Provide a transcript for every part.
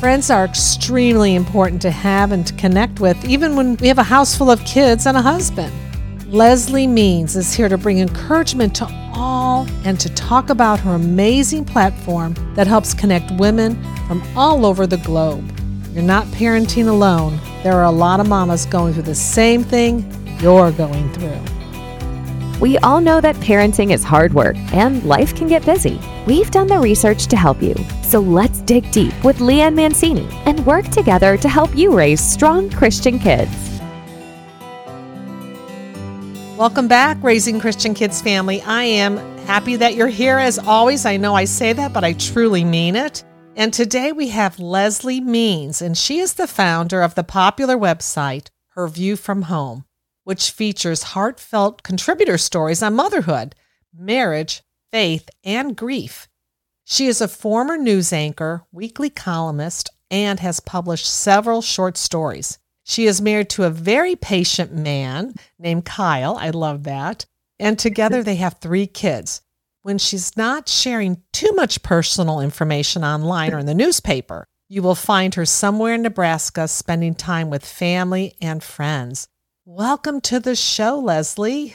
Friends are extremely important to have and to connect with, even when we have a house full of kids and a husband. Leslie Means is here to bring encouragement to all and to talk about her amazing platform that helps connect women from all over the globe. You're not parenting alone. There are a lot of mamas going through the same thing you're going through. We all know that parenting is hard work and life can get busy. We've done the research to help you. So let's dig deep with Leanne Mancini and work together to help you raise strong Christian kids. Welcome back, Raising Christian Kids family. I am happy that you're here as always. I know I say that, but I truly mean it. And today we have Leslie Means, and she is the founder of the popular website, Her View from Home which features heartfelt contributor stories on motherhood, marriage, faith, and grief. She is a former news anchor, weekly columnist, and has published several short stories. She is married to a very patient man named Kyle. I love that. And together they have three kids. When she's not sharing too much personal information online or in the newspaper, you will find her somewhere in Nebraska spending time with family and friends. Welcome to the show, Leslie.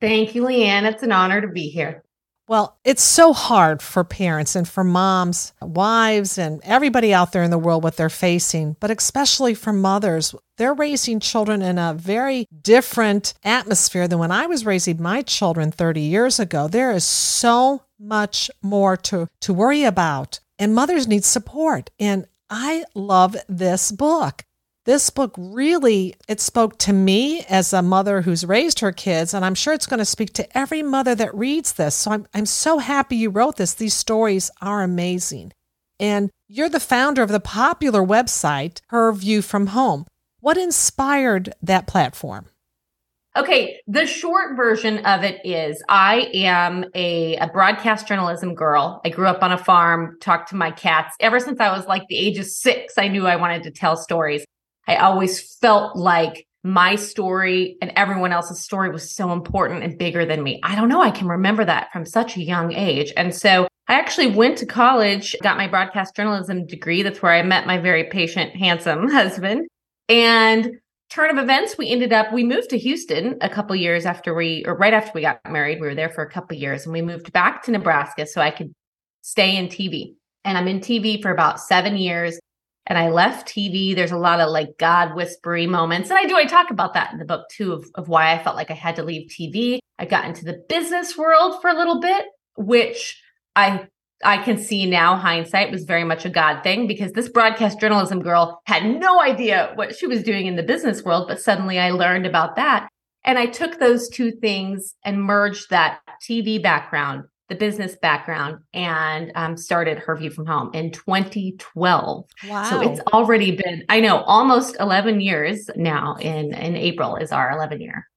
Thank you, Leanne. It's an honor to be here. Well, it's so hard for parents and for moms, wives, and everybody out there in the world what they're facing, but especially for mothers. They're raising children in a very different atmosphere than when I was raising my children 30 years ago. There is so much more to, to worry about, and mothers need support. And I love this book this book really it spoke to me as a mother who's raised her kids and i'm sure it's going to speak to every mother that reads this so i'm, I'm so happy you wrote this these stories are amazing and you're the founder of the popular website her view from home what inspired that platform Okay, the short version of it is I am a, a, broadcast journalism girl. I grew up on a farm, talked to my cats. Ever since I was like the age of six, I knew I wanted to tell stories. I always felt like my story and everyone else's story was so important and bigger than me. I don't know. I can remember that from such a young age. And so I actually went to college, got my broadcast journalism degree. That's where I met my very patient, handsome husband. And turn of events, we ended up, we moved to Houston a couple years after we, or right after we got married. We were there for a couple years and we moved back to Nebraska so I could stay in TV. And I'm in TV for about seven years and I left TV. There's a lot of like God whispery moments. And I do, I talk about that in the book too, of, of why I felt like I had to leave TV. I got into the business world for a little bit, which I I can see now hindsight was very much a God thing because this broadcast journalism girl had no idea what she was doing in the business world, but suddenly I learned about that. And I took those two things and merged that TV background the business background and um, started her view from home in 2012 wow so it's already been i know almost 11 years now in in april is our 11 year.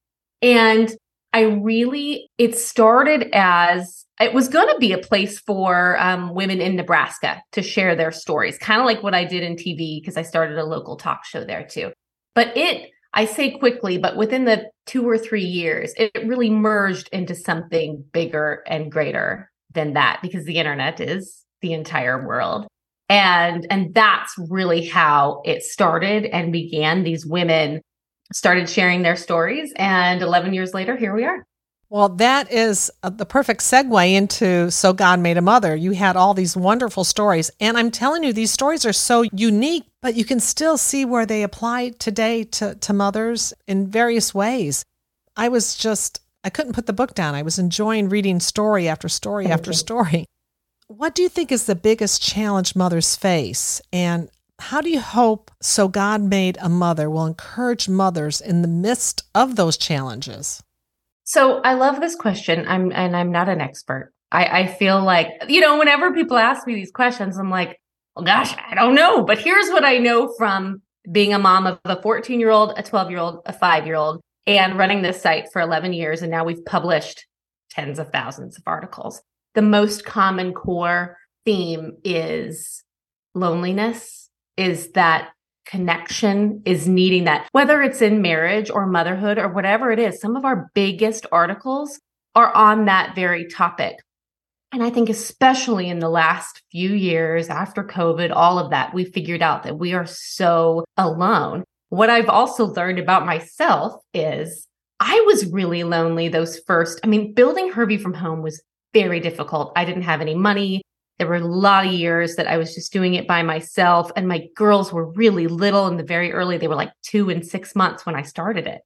And i really it started as it was going to be a place for um, women in nebraska to share their stories kind of like what i did in tv because i started a local talk show there too. But it I say quickly, but within the two or three years, it really merged into something bigger and greater than that because the internet is the entire world. And and that's really how it started and began. These women started sharing their stories and 11 years later here we are. Well, that is the perfect segue into So God Made a Mother. You had all these wonderful stories. And I'm telling you, these stories are so unique, but you can still see where they apply today to, to mothers in various ways. I was just, I couldn't put the book down. I was enjoying reading story after story after story. What do you think is the biggest challenge mothers face? And how do you hope So God Made a Mother will encourage mothers in the midst of those challenges? So I love this question. I'm and I'm not an expert. I, I feel like, you know, whenever people ask me these questions, I'm like, well, gosh, I don't know. But here's what I know from being a mom of a 14 year old, a 12 year old, a five year old, and running this site for 11 years. And now we've published tens of thousands of articles. The most common core theme is loneliness, is that connection is needing that, whether it's in marriage or motherhood or whatever it is. Some of our biggest articles are on that very topic. And I think, especially in the last few years after COVID, all of that, we figured out that we are so alone. What I've also learned about myself is I was really lonely those first. I mean, building Her View from Home was very difficult. I didn't have any money. There were a lot of years that I was just doing it by myself. And my girls were really little in the very early, they were like two and six months when I started it.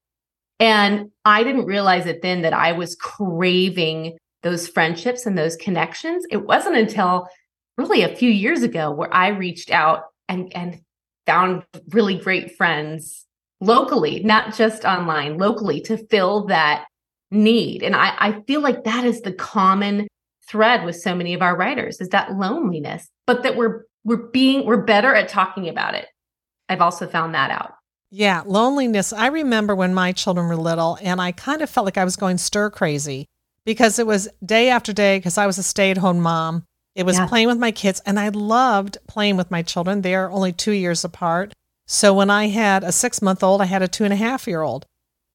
And I didn't realize it then that I was craving those friendships and those connections. It wasn't until really a few years ago where I reached out and, and found really great friends locally, not just online, locally to fill that need. And I, I feel like that is the common thread with so many of our writers is that loneliness, but that we're we're being we're better at talking about it. I've also found that out. Yeah, loneliness. I remember when my children were little and I kind of felt like I was going stir crazy because it was day after day because I was a stay-at-home mom. It was yeah. playing with my kids and I loved playing with my children. They're only 2 years apart. So when I had a 6-month-old, I had a two and a half year old.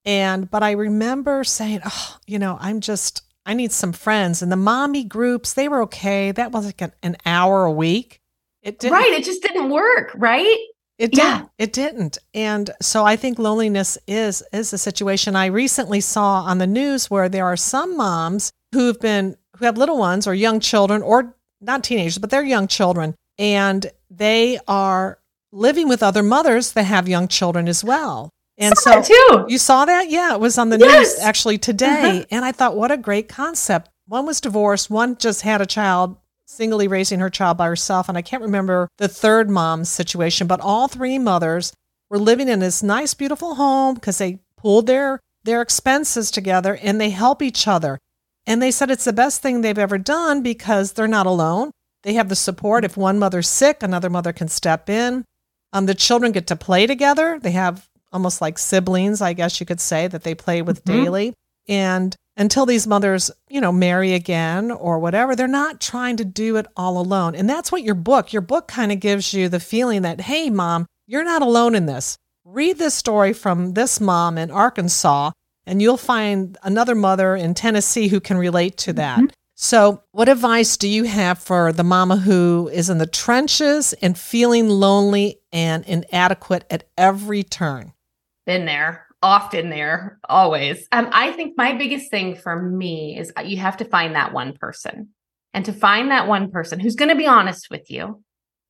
And but I remember saying, "Oh, you know, I'm just I need some friends." And the mommy groups, they were okay. That was like an, an hour a week. It didn't Right, it just didn't work, right? It yeah. didn't. It didn't. And so I think loneliness is is a situation I recently saw on the news where there are some moms who've been who have little ones or young children or not teenagers, but they're young children and they are living with other mothers that have young children as well. And so too. you saw that? Yeah, it was on the yes. news actually today. Uh-huh. And I thought, what a great concept. One was divorced, one just had a child, singly raising her child by herself. And I can't remember the third mom's situation, but all three mothers were living in this nice, beautiful home because they pooled their their expenses together and they help each other. And they said it's the best thing they've ever done because they're not alone. They have the support. If one mother's sick, another mother can step in. Um, the children get to play together. They have almost like siblings, I guess you could say, that they play with mm-hmm. daily. And until these mothers, you know, marry again or whatever, they're not trying to do it all alone. And that's what your book, your book kind of gives you the feeling that, hey, mom, you're not alone in this. Read this story from this mom in Arkansas, and you'll find another mother in Tennessee who can relate to that. Mm-hmm. So, what advice do you have for the mama who is in the trenches and feeling lonely and inadequate at every turn? Been there, often there, always. Um, I think my biggest thing for me is uh, you have to find that one person. And to find that one person who's going to be honest with you,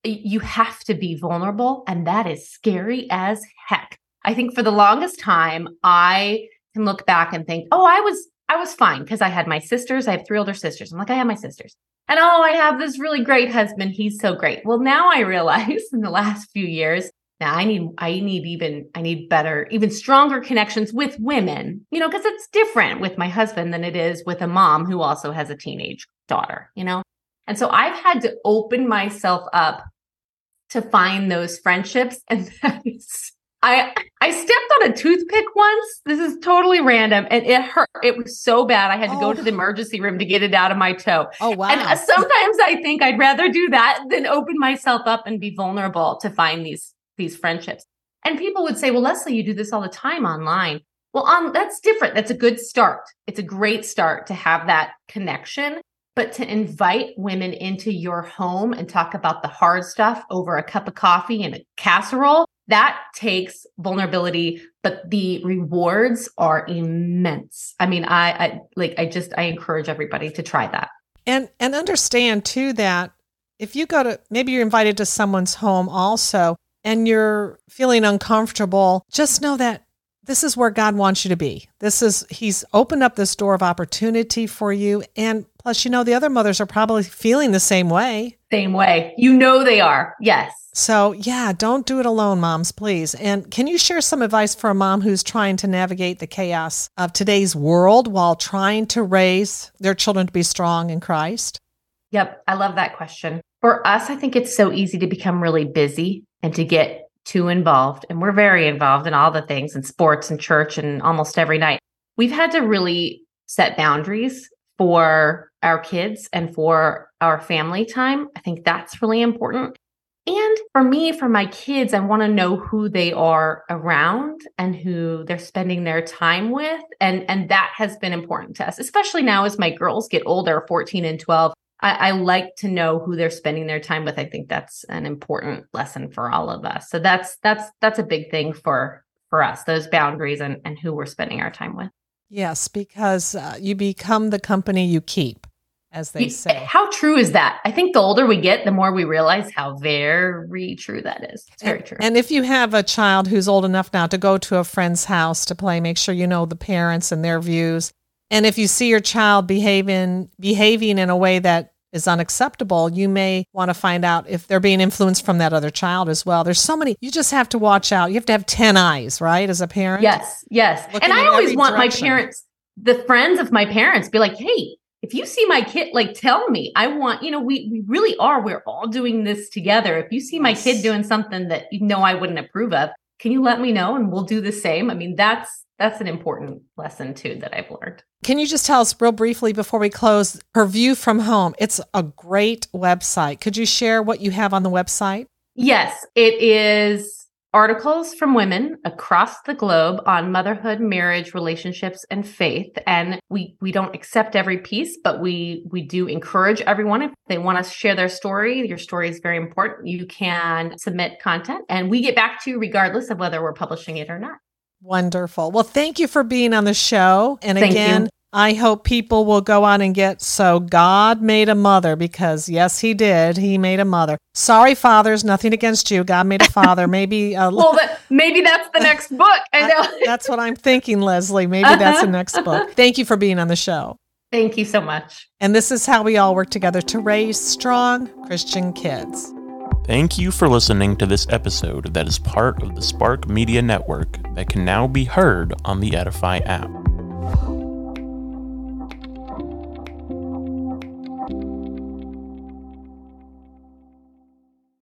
you have to be vulnerable. And that is scary as heck. I think for the longest time, I can look back and think, oh, I was I was fine because I had my sisters. I have three older sisters. I'm like, I have my sisters. And oh, I have this really great husband. He's so great. Well, now I realize in the last few years now I need I need even I need better, even stronger connections with women, you know, because it's different with my husband than it is with a mom who also has a teenage daughter, you know? And so I've had to open myself up to find those friendships. And I I stepped on a toothpick once. This is totally random. And it hurt. It was so bad. I had to oh. go to the emergency room to get it out of my toe. Oh wow. And uh, sometimes I think I'd rather do that than open myself up and be vulnerable to find these these friendships. And people would say, well, Leslie, you do this all the time online. Well, on that's different. That's a good start. It's a great start to have that connection, but to invite women into your home and talk about the hard stuff over a cup of coffee and a casserole, that takes vulnerability, but the rewards are immense. I mean, I, I like I just I encourage everybody to try that. And and understand too that if you go to maybe you're invited to someone's home also and you're feeling uncomfortable, just know that this is where God wants you to be. This is, He's opened up this door of opportunity for you. And plus, you know, the other mothers are probably feeling the same way. Same way. You know, they are. Yes. So, yeah, don't do it alone, moms, please. And can you share some advice for a mom who's trying to navigate the chaos of today's world while trying to raise their children to be strong in Christ? Yep. I love that question. For us, I think it's so easy to become really busy and to get too involved. And we're very involved in all the things in sports and church and almost every night. We've had to really set boundaries for our kids and for our family time. I think that's really important. And for me, for my kids, I want to know who they are around and who they're spending their time with. And, and that has been important to us, especially now as my girls get older, 14 and 12. I, I, like to know who they're spending their time with. I think that's an important lesson for all of us. So that's that's that's a big thing for for us, those boundaries and, and who we're spending our time with. Yes, because uh, you become the company you keep as they say. How true is that? I think the older we get, the more we realize how very true that is. It's very and, true. And if you have a child who's old enough now to go to a friend's house to play, make sure you know the parents and their views. And if you see your child behaving behaving in a way that is unacceptable, you may want to find out if they're being influenced from that other child as well. There's so many, you just have to watch out. You have to have 10 eyes, right? As a parent. Yes, yes. and I always want direction. my parents, the friends of my parents, be like, hey, if you see my kid, like tell me. I want, you know, we we really are. We're all doing this together. If you see my kid doing something that you know I wouldn't approve of, can you let me know and we'll do the same? I mean, that's that's an important lesson too that I've learned. Can you just tell us real briefly before we close her view from home? It's a great website. Could you share what you have on the website? Yes, it is articles from women across the globe on motherhood, marriage, relationships, and faith. And we we don't accept every piece, but we we do encourage everyone if they want to share their story. Your story is very important. You can submit content, and we get back to you regardless of whether we're publishing it or not. Wonderful. Well, thank you for being on the show. And thank again, you. I hope people will go on and get So God Made a Mother because, yes, He did. He made a mother. Sorry, fathers, nothing against you. God made a father. Maybe. Uh, well, but maybe that's the next book. I know. that's what I'm thinking, Leslie. Maybe that's the next book. Thank you for being on the show. Thank you so much. And this is how we all work together to raise strong Christian kids. Thank you for listening to this episode that is part of the Spark Media Network that can now be heard on the Edify app.